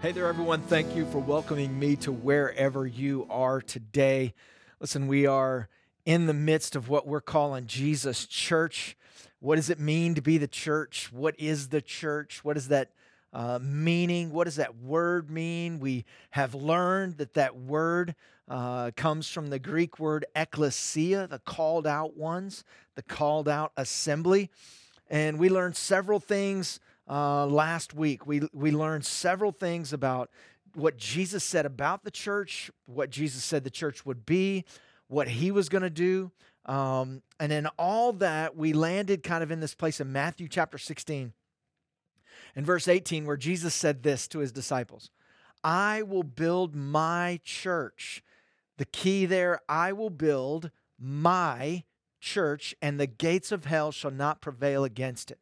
Hey there, everyone. Thank you for welcoming me to wherever you are today. Listen, we are in the midst of what we're calling Jesus Church. What does it mean to be the church? What is the church? What is that uh, meaning? What does that word mean? We have learned that that word uh, comes from the Greek word ecclesia, the called out ones, the called out assembly. And we learned several things uh, last week. We, we learned several things about what Jesus said about the church, what Jesus said the church would be, what he was going to do. Um, and in all that, we landed kind of in this place in Matthew chapter 16 and verse 18, where Jesus said this to his disciples I will build my church. The key there, I will build my church, and the gates of hell shall not prevail against it.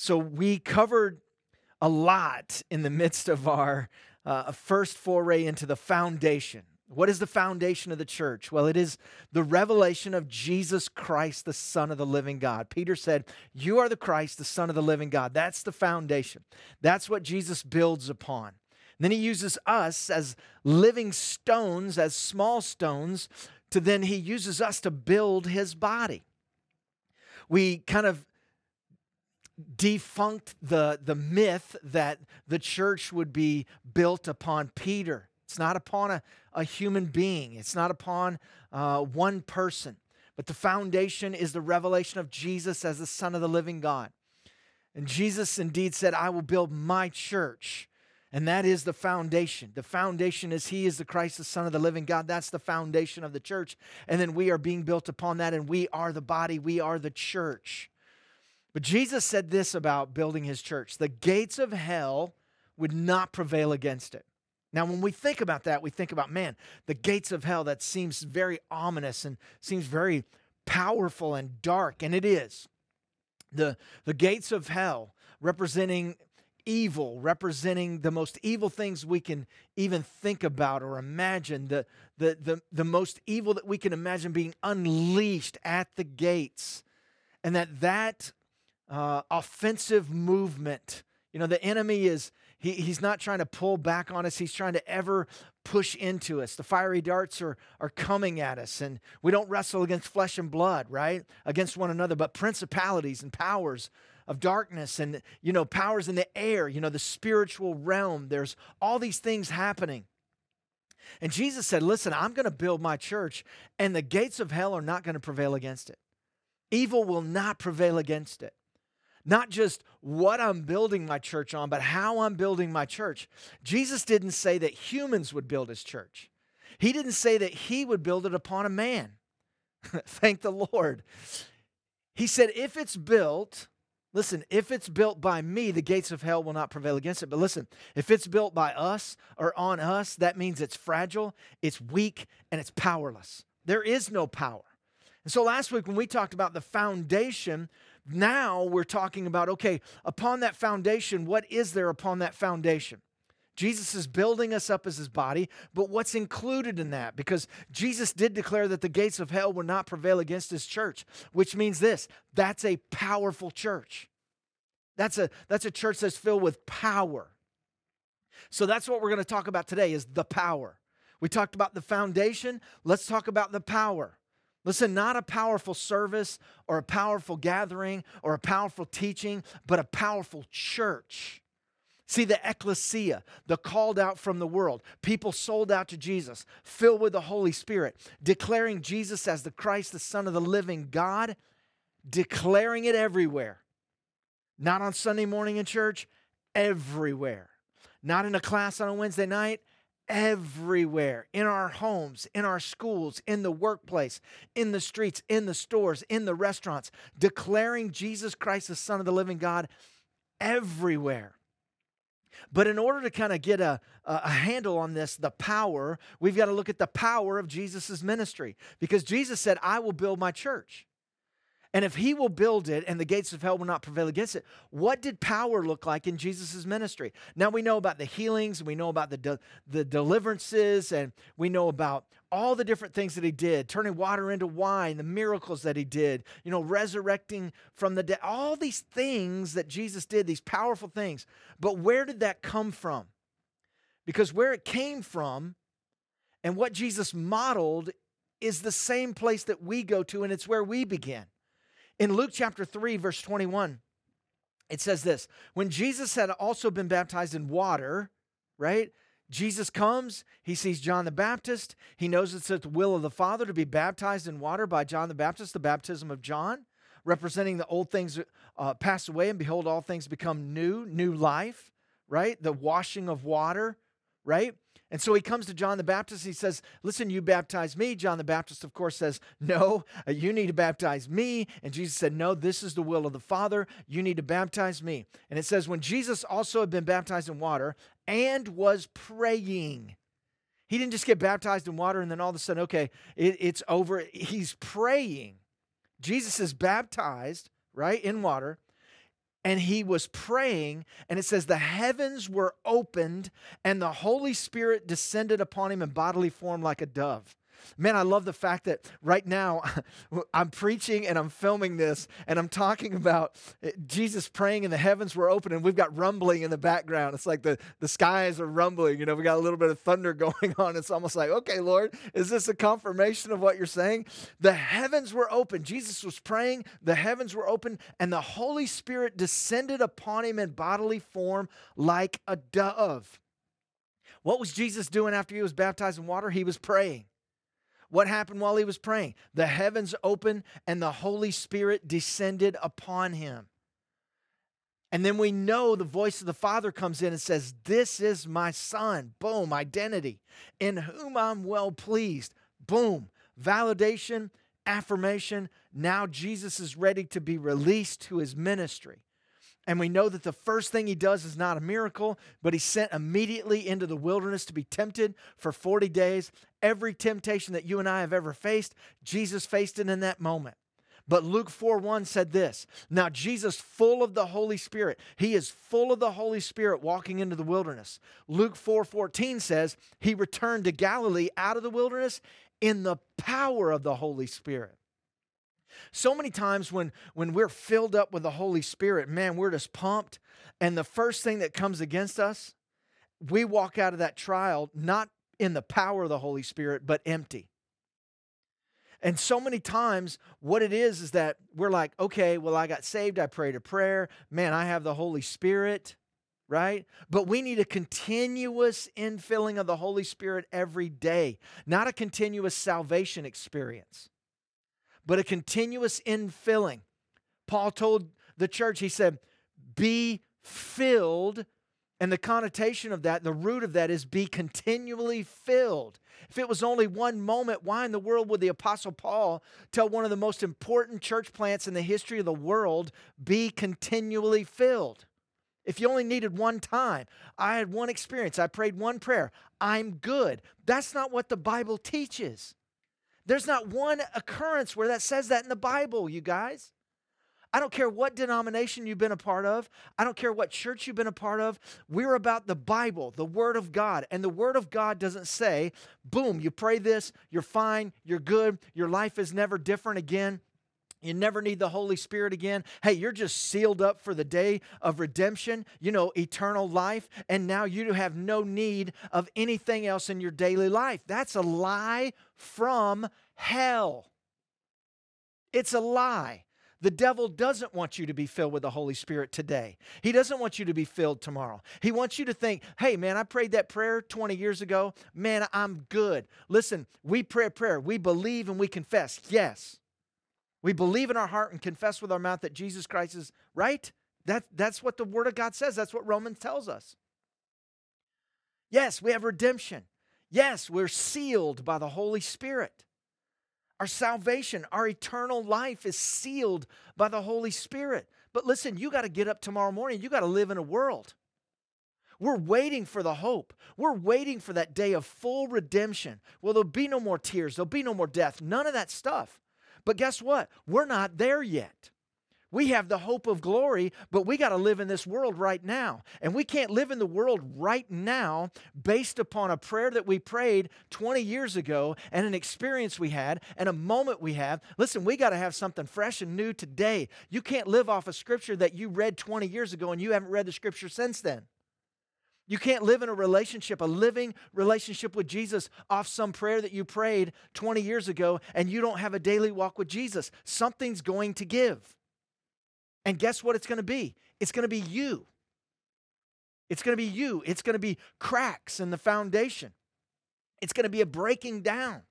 So we covered a lot in the midst of our uh, first foray into the foundation. What is the foundation of the church? Well, it is the revelation of Jesus Christ, the Son of the living God. Peter said, You are the Christ, the Son of the living God. That's the foundation. That's what Jesus builds upon. And then he uses us as living stones, as small stones, to then he uses us to build his body. We kind of defunct the, the myth that the church would be built upon Peter. It's not upon a, a human being, it's not upon uh, one person, but the foundation is the revelation of Jesus as the Son of the living God. And Jesus indeed said, I will build my church. And that is the foundation. The foundation is He is the Christ, the Son of the living God. That's the foundation of the church. And then we are being built upon that, and we are the body, we are the church. But Jesus said this about building his church the gates of hell would not prevail against it. Now, when we think about that, we think about, man, the gates of hell, that seems very ominous and seems very powerful and dark, and it is. The, the gates of hell representing evil, representing the most evil things we can even think about or imagine, the, the, the, the most evil that we can imagine being unleashed at the gates. And that that uh, offensive movement. You know, the enemy is, he, he's not trying to pull back on us, he's trying to ever push into us. The fiery darts are, are coming at us, and we don't wrestle against flesh and blood, right? Against one another, but principalities and powers of darkness and, you know, powers in the air, you know, the spiritual realm. There's all these things happening. And Jesus said, Listen, I'm going to build my church, and the gates of hell are not going to prevail against it. Evil will not prevail against it not just what I'm building my church on, but how I'm building my church. Jesus didn't say that humans would build his church, he didn't say that he would build it upon a man. Thank the Lord. He said, if it's built, listen, if it's built by me, the gates of hell will not prevail against it. But listen, if it's built by us or on us, that means it's fragile, it's weak, and it's powerless. There is no power. And so last week, when we talked about the foundation now we're talking about okay, upon that foundation, what is there upon that foundation? Jesus is building us up as his body, but what's included in that? Because Jesus did declare that the gates of hell would not prevail against his church, which means this that's a powerful church. That's a, that's a church that's filled with power. So that's what we're going to talk about today is the power. We talked about the foundation, let's talk about the power. Listen, not a powerful service or a powerful gathering or a powerful teaching, but a powerful church. See, the ecclesia, the called out from the world, people sold out to Jesus, filled with the Holy Spirit, declaring Jesus as the Christ, the Son of the living God, declaring it everywhere. Not on Sunday morning in church, everywhere. Not in a class on a Wednesday night, everywhere in our homes, in our schools, in the workplace, in the streets, in the stores, in the restaurants, declaring Jesus Christ, the Son of the living God, everywhere. But in order to kind of get a, a handle on this, the power, we've got to look at the power of Jesus' ministry. Because Jesus said, I will build my church. And if he will build it and the gates of hell will not prevail against it, what did power look like in Jesus' ministry? Now we know about the healings, we know about the, de- the deliverances, and we know about all the different things that he did, turning water into wine, the miracles that he did, you know, resurrecting from the dead, all these things that Jesus did, these powerful things. But where did that come from? because where it came from and what Jesus modeled is the same place that we go to, and it's where we begin. In Luke chapter 3, verse 21, it says this When Jesus had also been baptized in water, right? Jesus comes, he sees John the Baptist. He knows it's at the will of the Father to be baptized in water by John the Baptist, the baptism of John, representing the old things uh, pass away, and behold, all things become new, new life, right? The washing of water, right? And so he comes to John the Baptist. He says, Listen, you baptize me. John the Baptist, of course, says, No, uh, you need to baptize me. And Jesus said, No, this is the will of the Father. You need to baptize me. And it says, When Jesus also had been baptized in water and was praying, he didn't just get baptized in water and then all of a sudden, okay, it, it's over. He's praying. Jesus is baptized, right, in water and he was praying, and it says, The heavens were opened, and the Holy Spirit descended upon him in bodily form like a dove. Man, I love the fact that right now I'm preaching and I'm filming this and I'm talking about eh, Jesus praying and the heavens were open and we've got rumbling in the background. It's like the, the skies are rumbling. You know, we got a little bit of thunder going on. It's almost like, okay, Lord, is this a confirmation of what you're saying? The heavens were open. Jesus was praying, the heavens were open, and the Holy Spirit descended upon him in bodily form like a dove. What was Jesus doing after he was baptized in water? He was praying. What happened while he was praying? The heavens opened and the Holy Spirit descended upon him. And then we know the voice of the Father comes in and says, This is my Son. Boom, identity. In whom I'm well pleased. Boom, validation, affirmation. Now Jesus is ready to be released to his ministry. And we know that the first thing he does is not a miracle, but he's sent immediately into the wilderness to be tempted for 40 days. Every temptation that you and I have ever faced, Jesus faced it in that moment. But Luke 4 1 said this Now, Jesus, full of the Holy Spirit, he is full of the Holy Spirit walking into the wilderness. Luke 4 14 says, He returned to Galilee out of the wilderness in the power of the Holy Spirit. So many times when, when we're filled up with the Holy Spirit, man, we're just pumped. And the first thing that comes against us, we walk out of that trial not in the power of the Holy Spirit, but empty. And so many times, what it is is that we're like, okay, well, I got saved, I prayed a prayer, man, I have the Holy Spirit, right? But we need a continuous infilling of the Holy Spirit every day, not a continuous salvation experience but a continuous infilling. Paul told the church, he said, be filled. And the connotation of that, the root of that is be continually filled. If it was only one moment, why in the world would the Apostle Paul tell one of the most important church plants in the history of the world, be continually filled? If you only needed one time, I had one experience, I prayed one prayer, I'm good. That's not what the Bible teaches. There's not one occurrence where that says that in the Bible, you guys. I don't care what denomination you've been a part of. I don't care what church you've been a part of. We're about the Bible, the Word of God. And the Word of God doesn't say, boom, you pray this, you're fine, you're good, your life is never different again. You never need the Holy Spirit again. Hey, you're just sealed up for the day of redemption, you know, eternal life, and now you have no need of anything else in your daily life. That's a lie from hell. It's a lie. The devil doesn't want you to be filled with the Holy Spirit today. He doesn't want you to be filled tomorrow. He wants you to think, hey, man, I prayed that prayer 20 years ago. Man, I'm good. Listen, we pray a prayer. We believe and we confess. Yes. We believe in our heart and confess with our mouth that Jesus Christ is right. That, that's what the Word of God says. That's what Romans tells us. Yes, we have redemption. Yes, we're sealed by the Holy Spirit. Our salvation, our eternal life is sealed by the Holy Spirit. But listen, you got to get up tomorrow morning. You got to live in a world. We're waiting for the hope. We're waiting for that day of full redemption. Well, there'll be no more tears, there'll be no more death, none of that stuff. But guess what? We're not there yet. We have the hope of glory, but we got to live in this world right now. And we can't live in the world right now based upon a prayer that we prayed 20 years ago and an experience we had and a moment we have. Listen, we got to have something fresh and new today. You can't live off a scripture that you read 20 years ago and you haven't read the scripture since then. You can't live in a relationship, a living relationship with Jesus, off some prayer that you prayed 20 years ago, and you don't have a daily walk with Jesus. Something's going to give. And guess what it's going to be? It's going to be you. It's going to be you. It's going to be cracks in the foundation. It's going to be a breaking down.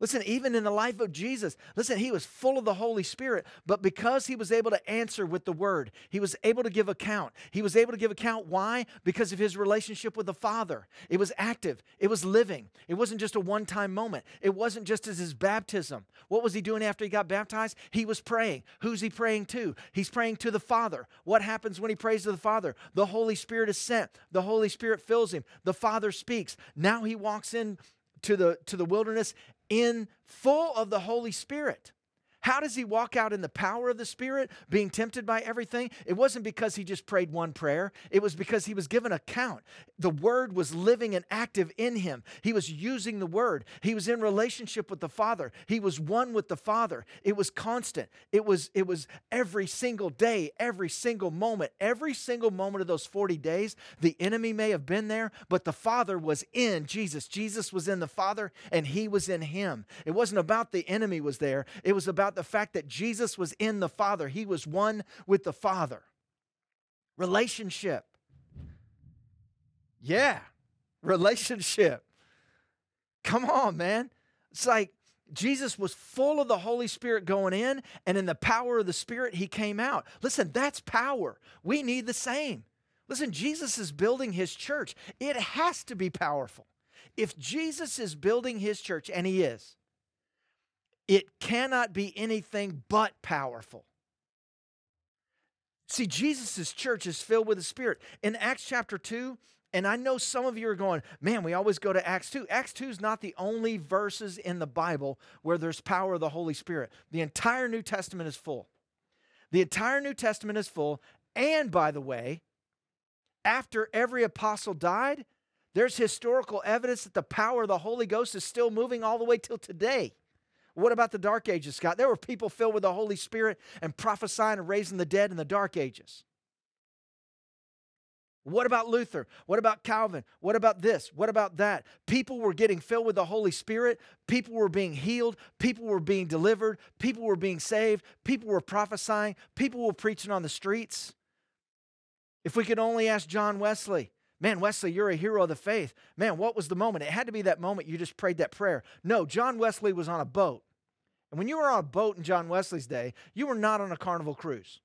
Listen, even in the life of Jesus, listen, he was full of the Holy Spirit, but because he was able to answer with the word, he was able to give account. He was able to give account. Why? Because of his relationship with the Father. It was active, it was living. It wasn't just a one time moment, it wasn't just as his baptism. What was he doing after he got baptized? He was praying. Who's he praying to? He's praying to the Father. What happens when he prays to the Father? The Holy Spirit is sent, the Holy Spirit fills him, the Father speaks. Now he walks in to the to the wilderness in full of the Holy Spirit. How does he walk out in the power of the Spirit, being tempted by everything? It wasn't because he just prayed one prayer, it was because he was given account. The Word was living and active in him. He was using the Word. He was in relationship with the Father. He was one with the Father. It was constant. It was, it was every single day, every single moment, every single moment of those 40 days. The enemy may have been there, but the Father was in Jesus. Jesus was in the Father, and he was in him. It wasn't about the enemy was there, it was about about the fact that Jesus was in the Father, he was one with the Father. Relationship. Yeah, relationship. Come on, man. It's like Jesus was full of the Holy Spirit going in, and in the power of the Spirit, he came out. Listen, that's power. We need the same. Listen, Jesus is building his church. It has to be powerful. If Jesus is building his church, and he is, it cannot be anything but powerful. See, Jesus' church is filled with the Spirit. In Acts chapter 2, and I know some of you are going, man, we always go to Acts 2. Acts 2 is not the only verses in the Bible where there's power of the Holy Spirit. The entire New Testament is full. The entire New Testament is full. And by the way, after every apostle died, there's historical evidence that the power of the Holy Ghost is still moving all the way till today. What about the dark ages, Scott? There were people filled with the Holy Spirit and prophesying and raising the dead in the dark ages. What about Luther? What about Calvin? What about this? What about that? People were getting filled with the Holy Spirit. People were being healed. People were being delivered. People were being saved. People were prophesying. People were preaching on the streets. If we could only ask John Wesley, Man, Wesley, you're a hero of the faith. Man, what was the moment? It had to be that moment you just prayed that prayer. No, John Wesley was on a boat. And when you were on a boat in John Wesley's day, you were not on a carnival cruise.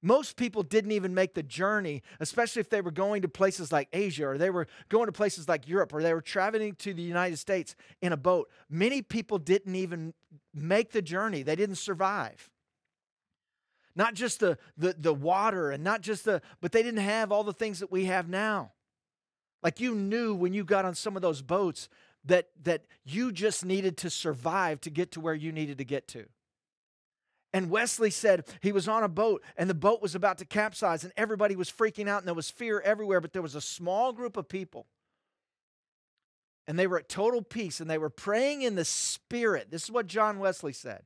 Most people didn't even make the journey, especially if they were going to places like Asia or they were going to places like Europe or they were traveling to the United States in a boat. Many people didn't even make the journey, they didn't survive not just the, the, the water and not just the, but they didn't have all the things that we have now. Like you knew when you got on some of those boats that, that you just needed to survive to get to where you needed to get to. And Wesley said he was on a boat and the boat was about to capsize and everybody was freaking out and there was fear everywhere, but there was a small group of people and they were at total peace and they were praying in the spirit. This is what John Wesley said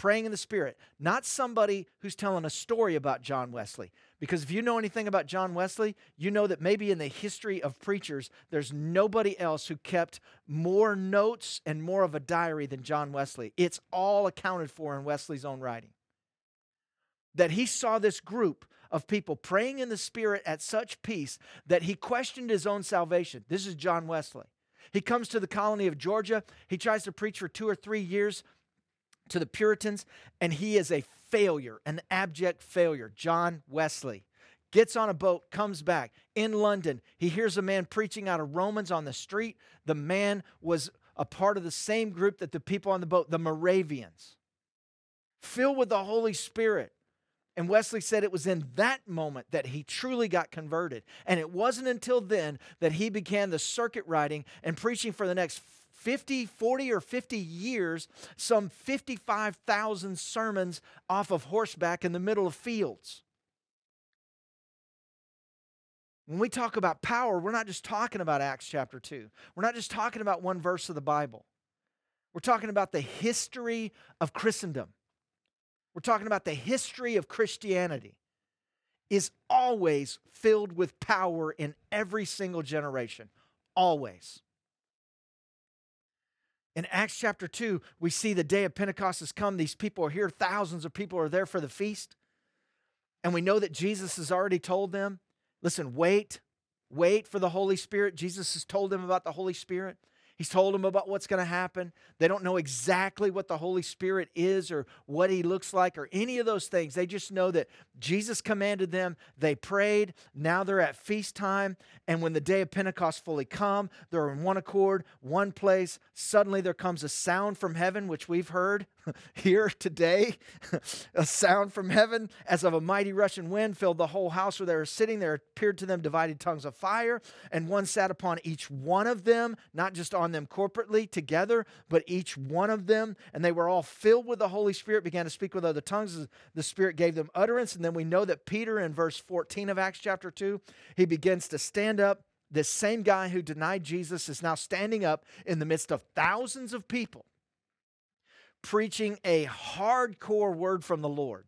praying in the Spirit, not somebody who's telling a story about John Wesley. Because if you know anything about John Wesley, you know that maybe in the history of preachers, there's nobody else who kept more notes and more of a diary than John Wesley. It's all accounted for in Wesley's own writing. That he saw this group of people praying in the Spirit at such peace that he questioned his own salvation. This is John Wesley. He comes to the colony of Georgia. He tries to preach for two or three years to the Puritans, and he is a failure, an abject failure. John Wesley gets on a boat, comes back. In London, he hears a man preaching out of Romans on the street. The man was a part of the same group that the people on the boat, the Moravians, filled with the Holy Spirit. And Wesley said it was in that moment that he truly got converted. And it wasn't until then that he began the circuit riding and preaching for the next 50, 40, or 50 years, some 55,000 sermons off of horseback in the middle of fields. When we talk about power, we're not just talking about Acts chapter 2. We're not just talking about one verse of the Bible. We're talking about the history of Christendom. We're talking about the history of Christianity. is always filled with power in every single generation. Always. In Acts chapter 2, we see the day of Pentecost has come. These people are here, thousands of people are there for the feast. And we know that Jesus has already told them listen, wait, wait for the Holy Spirit. Jesus has told them about the Holy Spirit. He's told them about what's going to happen. They don't know exactly what the Holy Spirit is or what he looks like or any of those things. They just know that Jesus commanded them. They prayed. Now they're at feast time. And when the day of Pentecost fully come, they're in one accord, one place. Suddenly there comes a sound from heaven, which we've heard here today. a sound from heaven as of a mighty rushing wind filled the whole house where they were sitting. There appeared to them divided tongues of fire, and one sat upon each one of them, not just on them corporately together, but each one of them. And they were all filled with the Holy Spirit, began to speak with other tongues. The Spirit gave them utterance. And then we know that Peter, in verse 14 of Acts chapter 2, he begins to stand up. This same guy who denied Jesus is now standing up in the midst of thousands of people preaching a hardcore word from the Lord.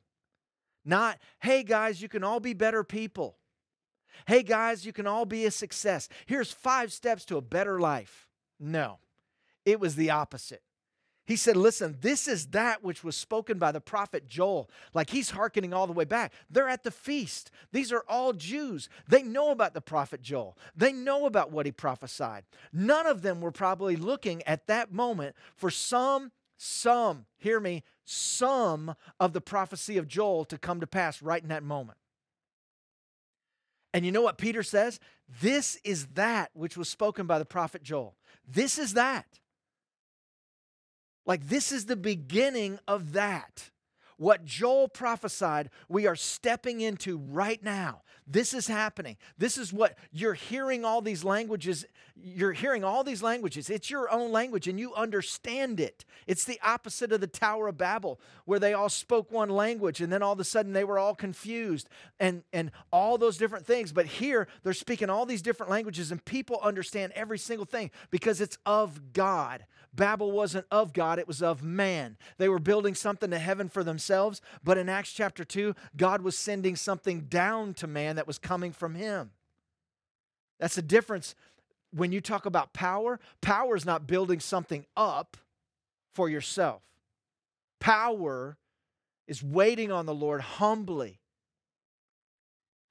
Not, hey guys, you can all be better people. Hey guys, you can all be a success. Here's five steps to a better life. No, it was the opposite. He said, Listen, this is that which was spoken by the prophet Joel. Like he's hearkening all the way back. They're at the feast. These are all Jews. They know about the prophet Joel, they know about what he prophesied. None of them were probably looking at that moment for some some, hear me, some of the prophecy of Joel to come to pass right in that moment. And you know what Peter says? This is that which was spoken by the prophet Joel. This is that. Like, this is the beginning of that. What Joel prophesied, we are stepping into right now. This is happening. This is what you're hearing all these languages. You're hearing all these languages. It's your own language and you understand it. It's the opposite of the Tower of Babel, where they all spoke one language and then all of a sudden they were all confused and, and all those different things. But here they're speaking all these different languages and people understand every single thing because it's of God. Babel wasn't of God, it was of man. They were building something to heaven for themselves, but in Acts chapter 2, God was sending something down to man that was coming from him. That's the difference when you talk about power. Power is not building something up for yourself, power is waiting on the Lord humbly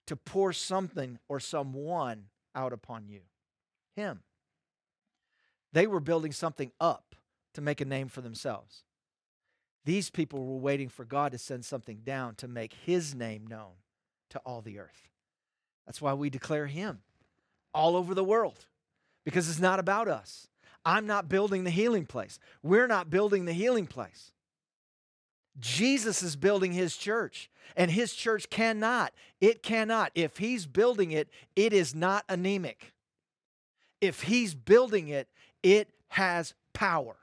to pour something or someone out upon you. Him. They were building something up to make a name for themselves. These people were waiting for God to send something down to make his name known to all the earth. That's why we declare him all over the world because it's not about us. I'm not building the healing place. We're not building the healing place. Jesus is building his church, and his church cannot, it cannot. If he's building it, it is not anemic. If he's building it, it has power.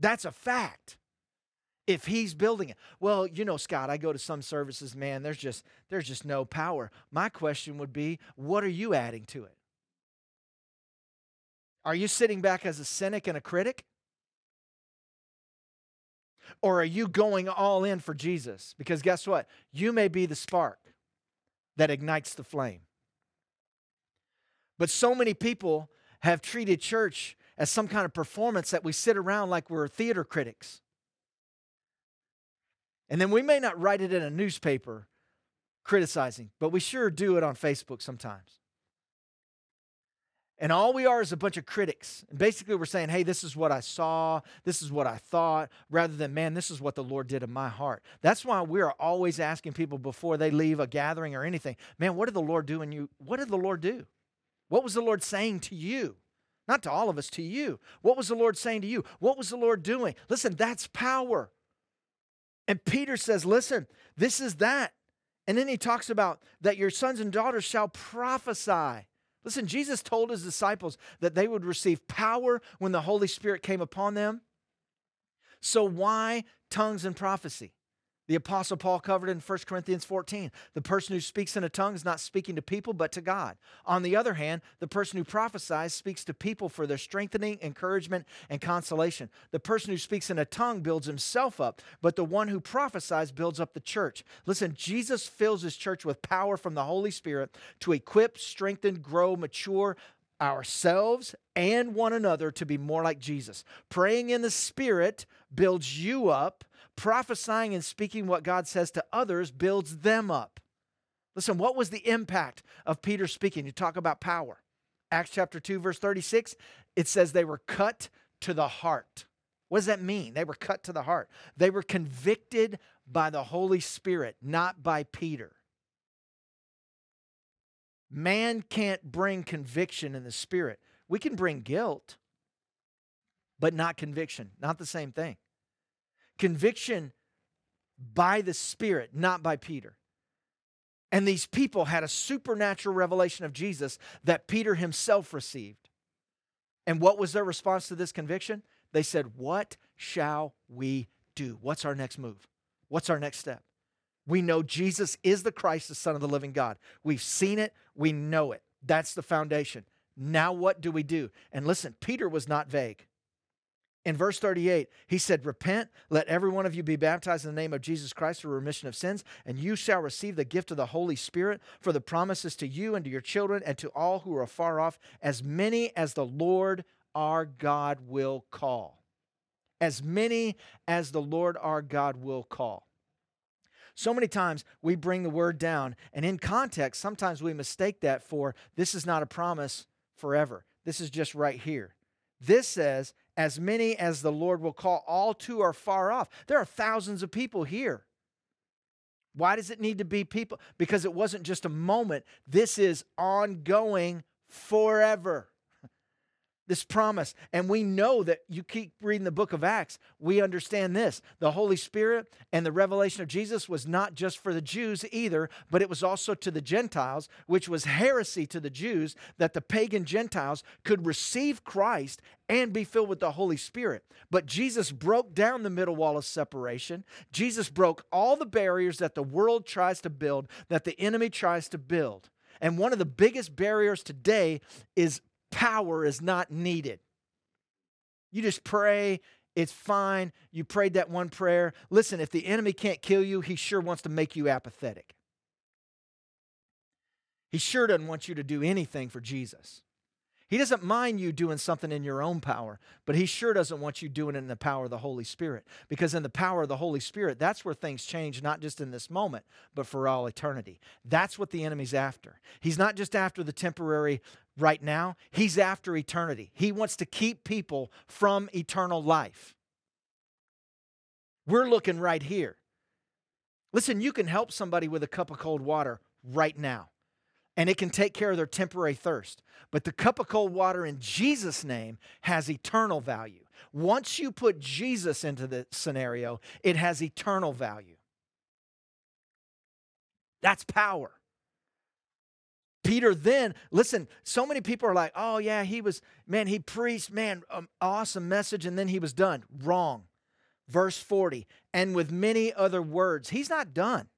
That's a fact. If he's building it. Well, you know, Scott, I go to some services, man, there's just there's just no power. My question would be, what are you adding to it? Are you sitting back as a cynic and a critic? Or are you going all in for Jesus? Because guess what? You may be the spark that ignites the flame. But so many people have treated church as some kind of performance that we sit around like we're theater critics. And then we may not write it in a newspaper criticizing, but we sure do it on Facebook sometimes. And all we are is a bunch of critics. And basically, we're saying, hey, this is what I saw, this is what I thought, rather than, man, this is what the Lord did in my heart. That's why we are always asking people before they leave a gathering or anything, man, what did the Lord do in you? What did the Lord do? What was the Lord saying to you? Not to all of us, to you. What was the Lord saying to you? What was the Lord doing? Listen, that's power. And Peter says, listen, this is that. And then he talks about that your sons and daughters shall prophesy. Listen, Jesus told his disciples that they would receive power when the Holy Spirit came upon them. So why tongues and prophecy? The Apostle Paul covered in 1 Corinthians 14. The person who speaks in a tongue is not speaking to people, but to God. On the other hand, the person who prophesies speaks to people for their strengthening, encouragement, and consolation. The person who speaks in a tongue builds himself up, but the one who prophesies builds up the church. Listen, Jesus fills his church with power from the Holy Spirit to equip, strengthen, grow, mature, ourselves and one another to be more like Jesus. Praying in the Spirit builds you up prophesying and speaking what God says to others builds them up. Listen, what was the impact of Peter speaking? You talk about power. Acts chapter 2, verse 36, it says they were cut to the heart. What does that mean? They were cut to the heart. They were convicted by the Holy Spirit, not by Peter. Man can't bring conviction in the Spirit. We can bring guilt, but not conviction. Not the same thing. Conviction by the Spirit, not by Peter. And these people had a supernatural revelation of Jesus that Peter himself received. And what was their response to this conviction? They said, What shall we do? What's our next move? What's our next step? We know Jesus is the Christ, the Son of the living God. We've seen it, we know it. That's the foundation. Now, what do we do? And listen, Peter was not vague. In verse 38, he said, Repent, let every one of you be baptized in the name of Jesus Christ for remission of sins, and you shall receive the gift of the Holy Spirit, for the promises to you and to your children and to all who are far off, as many as the Lord our God will call. As many as the Lord our God will call. So many times we bring the word down, and in context, sometimes we mistake that for this is not a promise forever. This is just right here. This says, as many as the Lord will call, all too are far off. There are thousands of people here. Why does it need to be people? Because it wasn't just a moment, this is ongoing forever this promise. And we know that you keep reading the book of Acts, we understand this. The Holy Spirit and the revelation of Jesus was not just for the Jews either, but it was also to the Gentiles, which was heresy to the Jews that the pagan Gentiles could receive Christ and be filled with the Holy Spirit. But Jesus broke down the middle wall of separation. Jesus broke all the barriers that the world tries to build, that the enemy tries to build. And one of the biggest barriers today is power is not needed. You just pray, it's fine. You prayed that one prayer. Listen, if the enemy can't kill you, he sure wants to make you apathetic. He sure doesn't want you to do anything for Jesus. He doesn't mind you doing something in your own power, but he sure doesn't want you doing it in the power of the Holy Spirit. Because in the power of the Holy Spirit, that's where things change, not just in this moment, but for all eternity. That's what the enemy's after. He's not just after the temporary right now, he's after eternity. He wants to keep people from eternal life. We're looking right here. Listen, you can help somebody with a cup of cold water right now and it can take care of their temporary thirst. But the cup of cold water in Jesus' name has eternal value. Once you put Jesus into the scenario, it has eternal value. That's power. Peter then, listen, so many people are like, oh, yeah, he was, man, he preached, man, um, awesome message, and then he was done. Wrong. Verse 40, and with many other words. He's not done.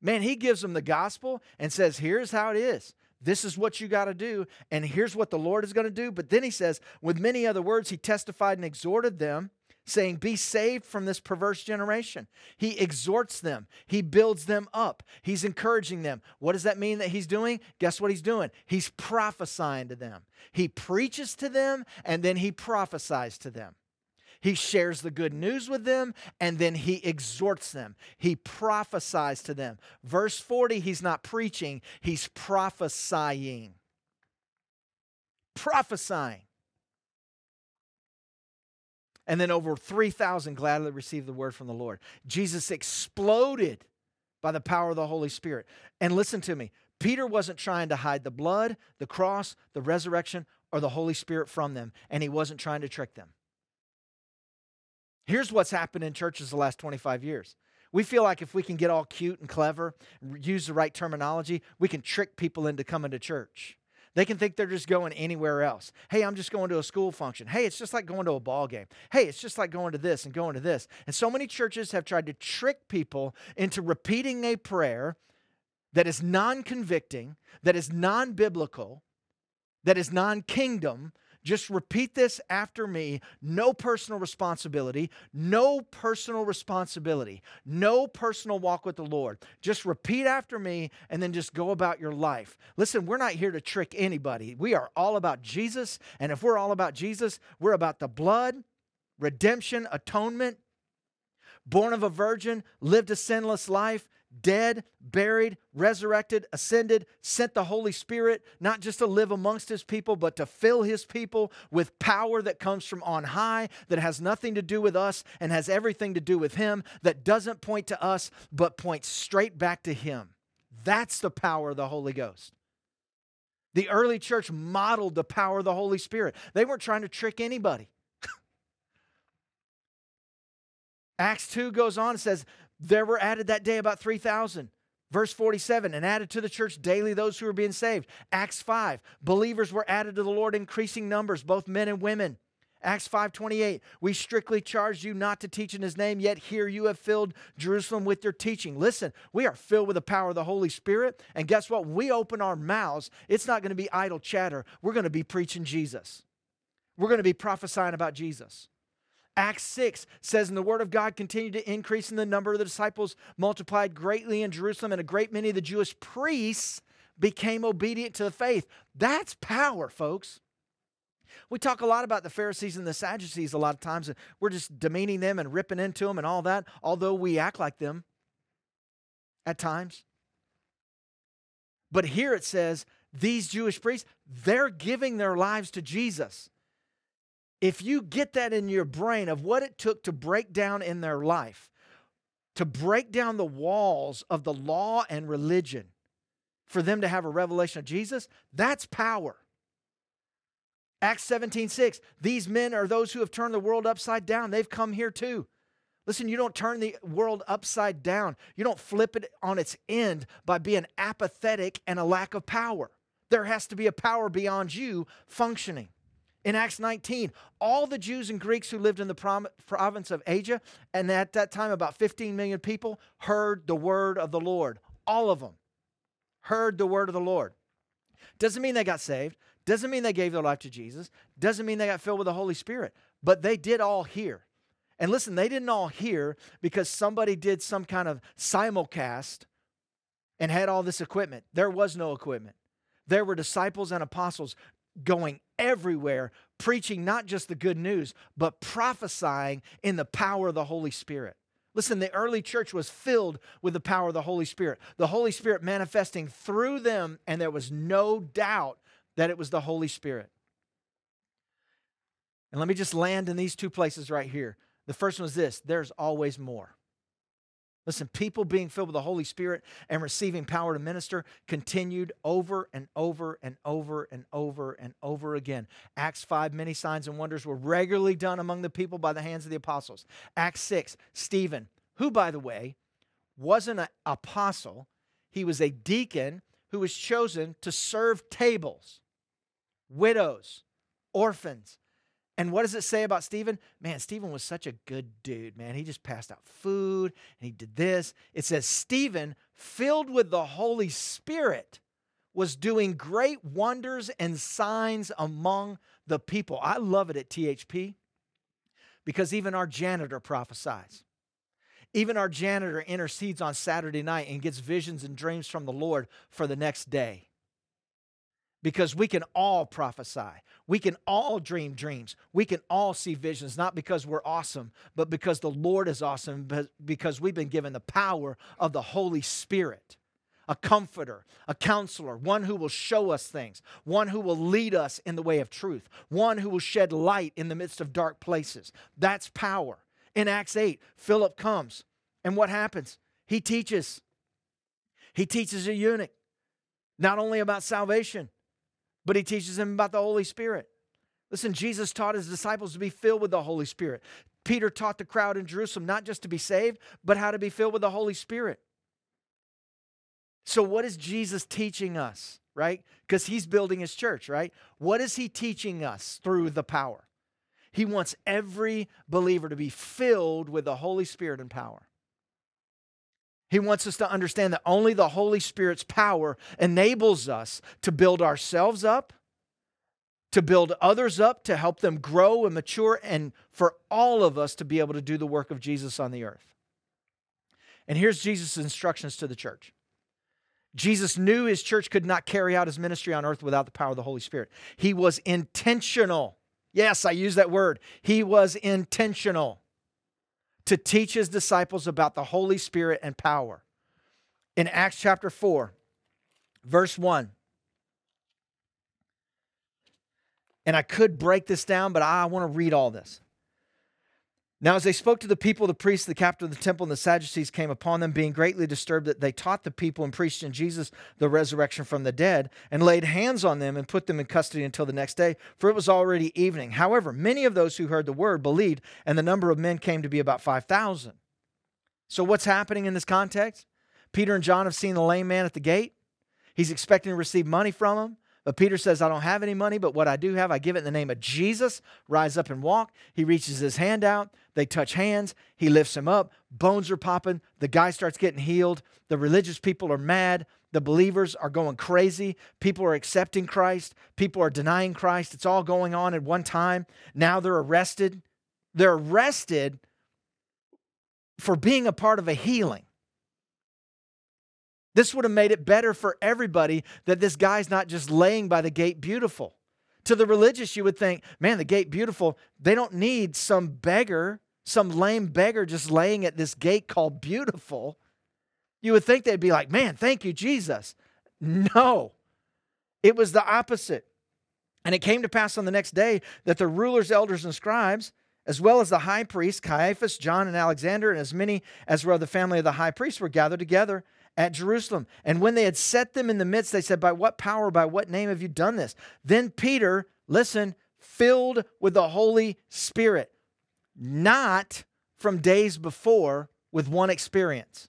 Man, he gives them the gospel and says, here's how it is. This is what you got to do, and here's what the Lord is going to do. But then he says, with many other words, he testified and exhorted them, saying, Be saved from this perverse generation. He exhorts them, he builds them up, he's encouraging them. What does that mean that he's doing? Guess what he's doing? He's prophesying to them. He preaches to them, and then he prophesies to them. He shares the good news with them and then he exhorts them. He prophesies to them. Verse 40, he's not preaching, he's prophesying. Prophesying. And then over 3,000 gladly received the word from the Lord. Jesus exploded by the power of the Holy Spirit. And listen to me Peter wasn't trying to hide the blood, the cross, the resurrection, or the Holy Spirit from them, and he wasn't trying to trick them. Here's what's happened in churches the last 25 years. We feel like if we can get all cute and clever, use the right terminology, we can trick people into coming to church. They can think they're just going anywhere else. Hey, I'm just going to a school function. Hey, it's just like going to a ball game. Hey, it's just like going to this and going to this. And so many churches have tried to trick people into repeating a prayer that is non convicting, that is non biblical, that is non kingdom, just repeat this after me. No personal responsibility. No personal responsibility. No personal walk with the Lord. Just repeat after me and then just go about your life. Listen, we're not here to trick anybody. We are all about Jesus. And if we're all about Jesus, we're about the blood, redemption, atonement, born of a virgin, lived a sinless life, dead, buried, resurrected, ascended, sent the Holy Spirit, not just to live amongst his people, but to fill his people with power that comes from on high, that has nothing to do with us and has everything to do with him, that doesn't point to us, but points straight back to him. That's the power of the Holy Ghost. The early church modeled the power of the Holy Spirit. They weren't trying to trick anybody. Acts 2 goes on and says, there were added that day about 3,000. Verse 47, and added to the church daily those who were being saved. Acts 5, believers were added to the Lord increasing numbers, both men and women. Acts 5:28 We strictly charged you not to teach in his name yet here you have filled Jerusalem with your teaching. Listen, we are filled with the power of the Holy Spirit and guess what? We open our mouths, it's not going to be idle chatter. We're going to be preaching Jesus. We're going to be prophesying about Jesus. Acts 6 says, And the word of God continued to increase, and the number of the disciples multiplied greatly in Jerusalem, and a great many of the Jewish priests became obedient to the faith. That's power, folks. We talk a lot about the Pharisees and the Sadducees a lot of times, and we're just demeaning them and ripping into them and all that, although we act like them at times. But here it says, these Jewish priests, they're giving their lives to Jesus if you get that in your brain of what it took to break down in their life, to break down the walls of the law and religion for them to have a revelation of Jesus, that's power. Acts 17, 6. These men are those who have turned the world upside down. They've come here too. Listen, you don't turn the world upside down. You don't flip it on its end by being apathetic and a lack of power. There has to be a power beyond you functioning. In Acts 19, all the Jews and Greeks who lived in the province of Asia, and at that time about 15 million people, heard the word of the Lord. All of them heard the word of the Lord. Doesn't mean they got saved, doesn't mean they gave their life to Jesus, doesn't mean they got filled with the Holy Spirit, but they did all hear. And listen, they didn't all hear because somebody did some kind of simulcast and had all this equipment. There was no equipment. There were disciples and apostles going everywhere, preaching not just the good news, but prophesying in the power of the Holy Spirit. Listen, the early church was filled with the power of the Holy Spirit, the Holy Spirit manifesting through them, and there was no doubt that it was the Holy Spirit. And let me just land in these two places right here. The first one is this there's always more. Listen, people being filled with the Holy Spirit and receiving power to minister continued over and over and over and over and over again. Acts 5, many signs and wonders were regularly done among the people by the hands of the apostles. Acts 6, Stephen, who, by the way, wasn't an apostle, he was a deacon who was chosen to serve tables, widows, orphans, and what does it say about Stephen? Man, Stephen was such a good dude, man. He just passed out food and he did this. It says, Stephen, filled with the Holy Spirit, was doing great wonders and signs among the people. I love it at THP because even our janitor prophesies. Even our janitor intercedes on Saturday night and gets visions and dreams from the Lord for the next day because we can all prophesy. We can all dream dreams. We can all see visions, not because we're awesome, but because the Lord is awesome, because we've been given the power of the Holy Spirit. A comforter, a counselor, one who will show us things, one who will lead us in the way of truth, one who will shed light in the midst of dark places. That's power. In Acts 8, Philip comes, and what happens? He teaches. He teaches a eunuch not only about salvation, but he teaches him about the Holy Spirit. Listen, Jesus taught his disciples to be filled with the Holy Spirit. Peter taught the crowd in Jerusalem not just to be saved, but how to be filled with the Holy Spirit. So, what is Jesus teaching us right? Because he's building his church, right? What is he teaching us through the power? He wants every believer to be filled with the Holy Spirit and power. He wants us to understand that only the Holy Spirit's power enables us to build ourselves up, to build others up, to help them grow and mature, and for all of us to be able to do the work of Jesus on the earth. And here's Jesus' instructions to the church Jesus knew his church could not carry out his ministry on earth without the power of the Holy Spirit. He was intentional. Yes, I use that word. He was intentional to teach his disciples about the Holy Spirit and power. In Acts chapter 4, verse 1. And I could break this down, but I want to read all this. Now, as they spoke to the people, the priests, the captain of the temple, and the Sadducees came upon them, being greatly disturbed that they taught the people and preached in Jesus the resurrection from the dead, and laid hands on them and put them in custody until the next day, for it was already evening. However, many of those who heard the word believed, and the number of men came to be about 5,000. So, what's happening in this context? Peter and John have seen the lame man at the gate. He's expecting to receive money from him. But Peter says, I don't have any money, but what I do have, I give it in the name of Jesus. Rise up and walk. He reaches his hand out. They touch hands. He lifts him up. Bones are popping. The guy starts getting healed. The religious people are mad. The believers are going crazy. People are accepting Christ. People are denying Christ. It's all going on at one time. Now they're arrested. They're arrested for being a part of a healing. This would have made it better for everybody that this guy's not just laying by the gate beautiful. To the religious, you would think, man, the gate beautiful. They don't need some beggar, some lame beggar just laying at this gate called beautiful. You would think they'd be like, man, thank you, Jesus. No, it was the opposite. And it came to pass on the next day that the rulers, elders, and scribes, as well as the high priest, Caiaphas, John, and Alexander, and as many as were of the family of the high priest, were gathered together at Jerusalem. And when they had set them in the midst, they said, By what power, by what name have you done this? Then Peter, listen, filled with the Holy Spirit, not from days before with one experience,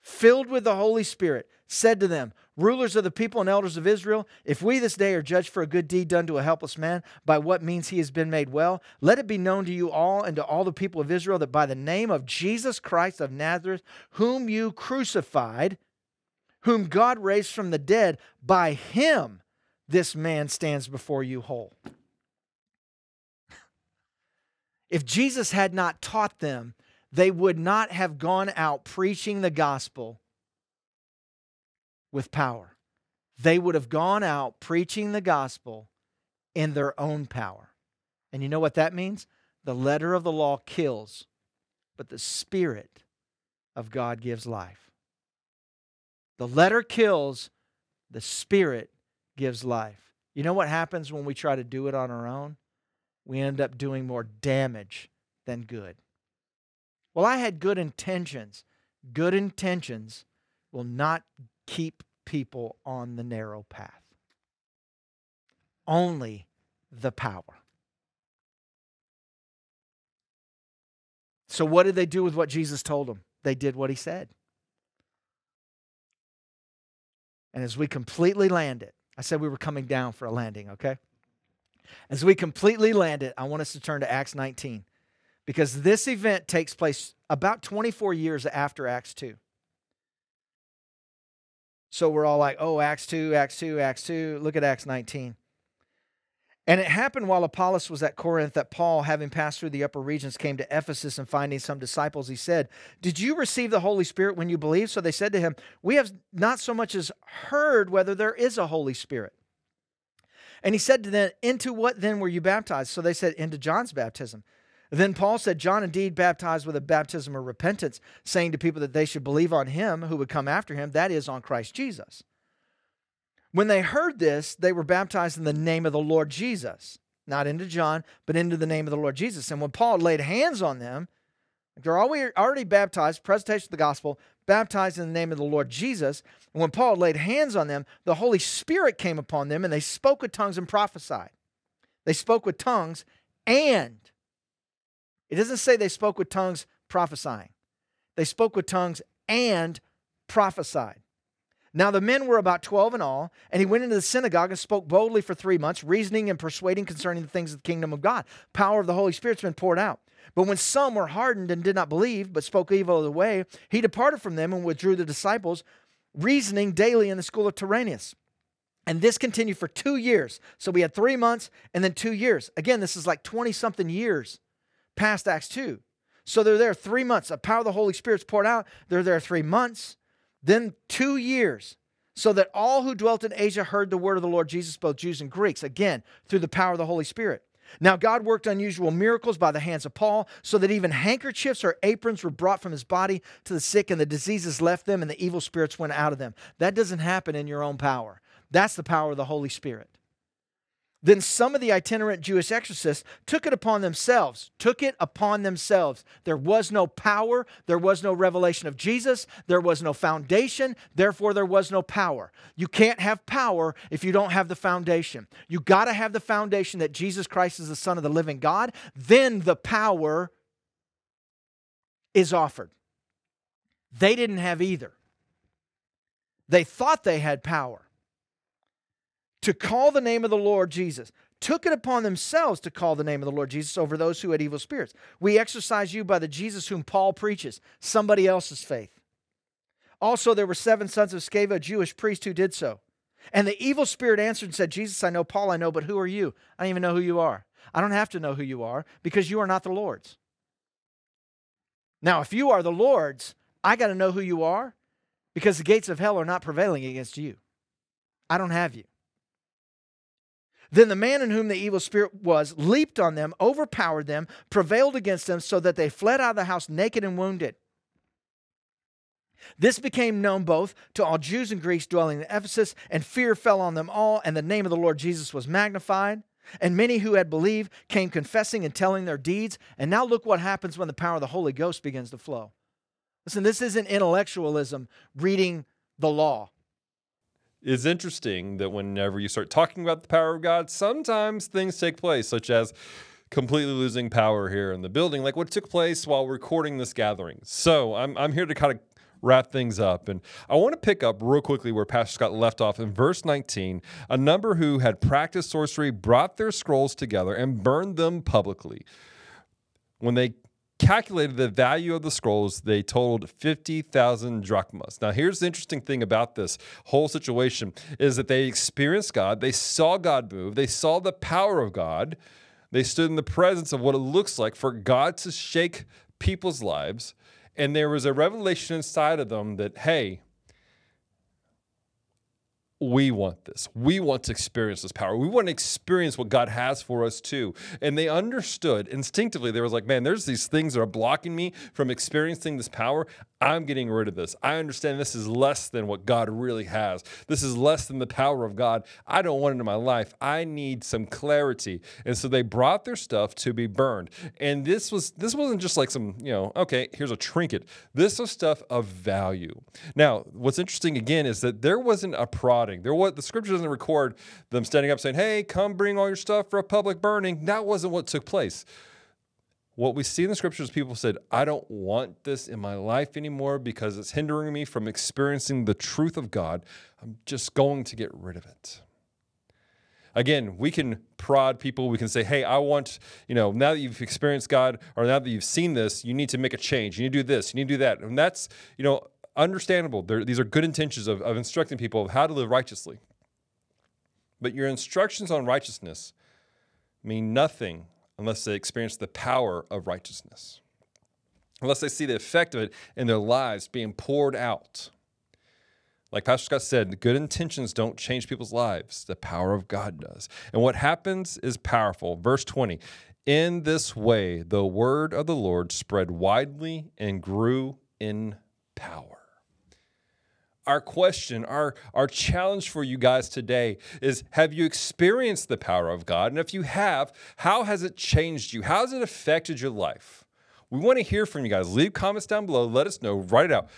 filled with the Holy Spirit, said to them, Rulers of the people and elders of Israel, if we this day are judged for a good deed done to a helpless man, by what means he has been made well, let it be known to you all and to all the people of Israel that by the name of Jesus Christ of Nazareth, whom you crucified, whom God raised from the dead, by him this man stands before you whole. If Jesus had not taught them, they would not have gone out preaching the gospel with power. They would have gone out preaching the gospel in their own power. And you know what that means? The letter of the law kills, but the Spirit of God gives life. The letter kills, the Spirit gives life. You know what happens when we try to do it on our own? We end up doing more damage than good. Well, I had good intentions. Good intentions will not keep people on the narrow path. Only the power. So, what did they do with what Jesus told them? They did what he said. And as we completely land it, I said we were coming down for a landing, okay? As we completely land it, I want us to turn to Acts 19 because this event takes place about 24 years after Acts 2. So we're all like, oh, Acts 2, Acts 2, Acts 2. Look at Acts 19. And it happened while Apollos was at Corinth that Paul, having passed through the upper regions, came to Ephesus and finding some disciples, he said, Did you receive the Holy Spirit when you believed? So they said to him, We have not so much as heard whether there is a Holy Spirit. And he said to them, Into what then were you baptized? So they said, Into John's baptism. Then Paul said, John indeed baptized with a baptism of repentance, saying to people that they should believe on him who would come after him, that is, on Christ Jesus. When they heard this, they were baptized in the name of the Lord Jesus, not into John, but into the name of the Lord Jesus. And when Paul laid hands on them, they're already baptized, presentation of the gospel, baptized in the name of the Lord Jesus. And when Paul laid hands on them, the Holy Spirit came upon them, and they spoke with tongues and prophesied. They spoke with tongues and it doesn't say they spoke with tongues prophesying, they spoke with tongues and prophesied. Now the men were about 12 in all, and he went into the synagogue and spoke boldly for three months, reasoning and persuading concerning the things of the kingdom of God. Power of the Holy Spirit's been poured out. But when some were hardened and did not believe, but spoke evil of the way, he departed from them and withdrew the disciples, reasoning daily in the school of Tyrannus. And this continued for two years. So we had three months and then two years. Again, this is like 20 something years past Acts 2. So they're there three months. The power of the Holy Spirit's poured out. They're there three months, then two years, so that all who dwelt in Asia heard the word of the Lord Jesus, both Jews and Greeks, again, through the power of the Holy Spirit. Now, God worked unusual miracles by the hands of Paul, so that even handkerchiefs or aprons were brought from his body to the sick, and the diseases left them, and the evil spirits went out of them. That doesn't happen in your own power. That's the power of the Holy Spirit. Then some of the itinerant Jewish exorcists took it upon themselves, took it upon themselves. There was no power, there was no revelation of Jesus, there was no foundation, therefore there was no power. You can't have power if you don't have the foundation. You got to have the foundation that Jesus Christ is the Son of the living God, then the power is offered. They didn't have either. They thought they had power to call the name of the Lord Jesus, took it upon themselves to call the name of the Lord Jesus over those who had evil spirits. We exorcise you by the Jesus whom Paul preaches, somebody else's faith. Also, there were seven sons of Sceva, a Jewish priest, who did so. And the evil spirit answered and said, Jesus, I know, Paul, I know, but who are you? I don't even know who you are. I don't have to know who you are because you are not the Lord's. Now, if you are the Lord's, I got to know who you are because the gates of hell are not prevailing against you. I don't have you. Then the man in whom the evil spirit was leaped on them, overpowered them, prevailed against them, so that they fled out of the house naked and wounded. This became known both to all Jews and Greeks dwelling in Ephesus, and fear fell on them all, and the name of the Lord Jesus was magnified. And many who had believed came confessing and telling their deeds. And now look what happens when the power of the Holy Ghost begins to flow. Listen, this isn't intellectualism reading the law it's interesting that whenever you start talking about the power of God, sometimes things take place, such as completely losing power here in the building, like what took place while recording this gathering. So I'm, I'm here to kind of wrap things up. And I want to pick up real quickly where Pastor Scott left off in verse 19. A number who had practiced sorcery brought their scrolls together and burned them publicly. When they calculated the value of the scrolls, they totaled 50,000 drachmas. Now, here's the interesting thing about this whole situation is that they experienced God, they saw God move, they saw the power of God, they stood in the presence of what it looks like for God to shake people's lives, and there was a revelation inside of them that, hey, we want this. We want to experience this power. We want to experience what God has for us too. And they understood instinctively, they was like, man, there's these things that are blocking me from experiencing this power. I'm getting rid of this. I understand this is less than what God really has. This is less than the power of God. I don't want it in my life. I need some clarity. And so they brought their stuff to be burned. And this was this wasn't just like some, you know, okay, here's a trinket. This was stuff of value. Now, what's interesting again is that there wasn't a prodding. There was the scripture doesn't record them standing up saying, "Hey, come bring all your stuff for a public burning." That wasn't what took place what we see in the scriptures, people said, I don't want this in my life anymore because it's hindering me from experiencing the truth of God. I'm just going to get rid of it. Again, we can prod people. We can say, hey, I want, you know, now that you've experienced God or now that you've seen this, you need to make a change. You need to do this. You need to do that. And that's, you know, understandable. They're, these are good intentions of, of instructing people of how to live righteously. But your instructions on righteousness mean nothing unless they experience the power of righteousness, unless they see the effect of it in their lives being poured out. Like Pastor Scott said, good intentions don't change people's lives. The power of God does. And what happens is powerful. Verse 20 In this way, the word of the Lord spread widely and grew in power our question, our, our challenge for you guys today is have you experienced the power of God? And if you have, how has it changed you? How has it affected your life? We want to hear from you guys. Leave comments down below. Let us know. Write it out.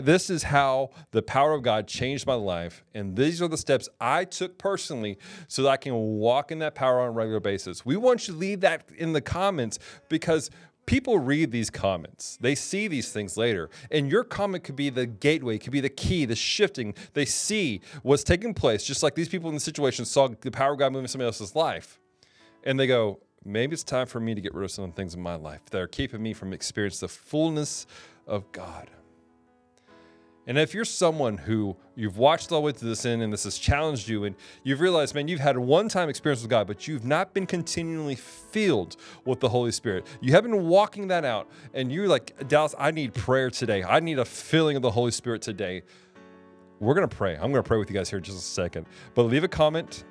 This is how the power of God changed my life. And these are the steps I took personally so that I can walk in that power on a regular basis. We want you to leave that in the comments because people read these comments, they see these things later, and your comment could be the gateway, could be the key, the shifting. They see what's taking place, just like these people in the situation saw the power of God moving somebody else's life. And they go, maybe it's time for me to get rid of some things in my life that are keeping me from experiencing the fullness of God. And if you're someone who you've watched all the way to this end and this has challenged you, and you've realized, man, you've had one time experience with God, but you've not been continually filled with the Holy Spirit, you haven't been walking that out, and you're like, Dallas, I need prayer today. I need a filling of the Holy Spirit today. We're going to pray. I'm going to pray with you guys here in just a second. But leave a comment.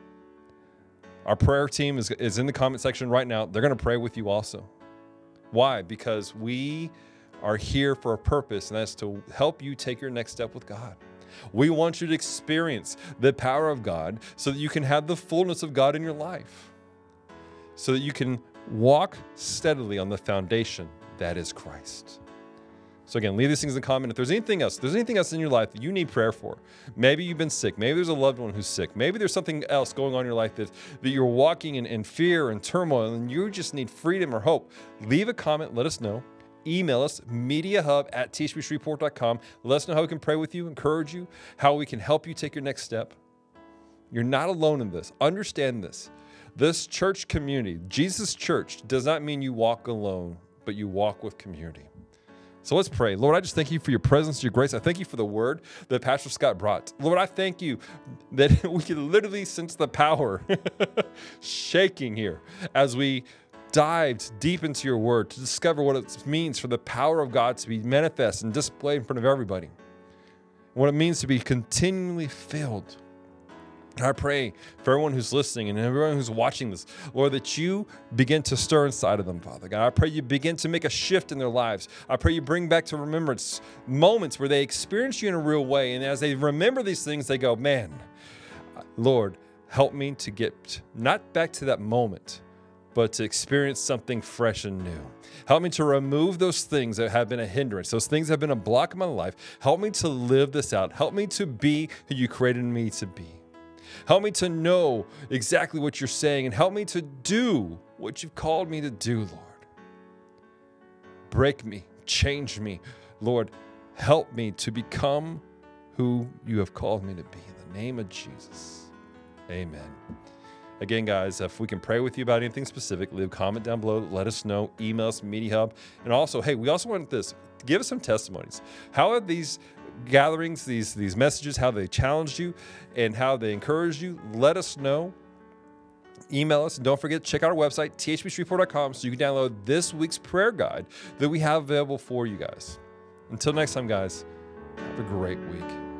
Our prayer team is, is in the comment section right now. They're going to pray with you also. Why? Because we are here for a purpose, and that's to help you take your next step with God. We want you to experience the power of God so that you can have the fullness of God in your life, so that you can walk steadily on the foundation that is Christ. So again, leave these things in the comment. If there's anything else, there's anything else in your life that you need prayer for, maybe you've been sick, maybe there's a loved one who's sick, maybe there's something else going on in your life that, that you're walking in, in fear and turmoil and you just need freedom or hope, leave a comment, let us know email us, mediahub at tshbshreveport.com. Let us know how we can pray with you, encourage you, how we can help you take your next step. You're not alone in this. Understand this. This church community, Jesus Church, does not mean you walk alone, but you walk with community. So let's pray. Lord, I just thank you for your presence, your grace. I thank you for the word that Pastor Scott brought. Lord, I thank you that we can literally sense the power shaking here as we dived deep into your word to discover what it means for the power of God to be manifest and displayed in front of everybody, what it means to be continually filled. And I pray for everyone who's listening and everyone who's watching this, Lord, that you begin to stir inside of them, Father God. I pray you begin to make a shift in their lives. I pray you bring back to remembrance moments where they experience you in a real way. And as they remember these things, they go, man, Lord, help me to get not back to that moment, but to experience something fresh and new. Help me to remove those things that have been a hindrance, those things that have been a block in my life. Help me to live this out. Help me to be who you created me to be. Help me to know exactly what you're saying and help me to do what you've called me to do, Lord. Break me, change me. Lord, help me to become who you have called me to be. In the name of Jesus, amen. Again, guys, if we can pray with you about anything specific, leave a comment down below. Let us know. Email us, MediaHub. And also, hey, we also want this. Give us some testimonies. How have these gatherings, these, these messages, how they challenged you and how they encouraged you? Let us know. Email us. And don't forget check out our website, thbshreveport.com, so you can download this week's prayer guide that we have available for you guys. Until next time, guys, have a great week.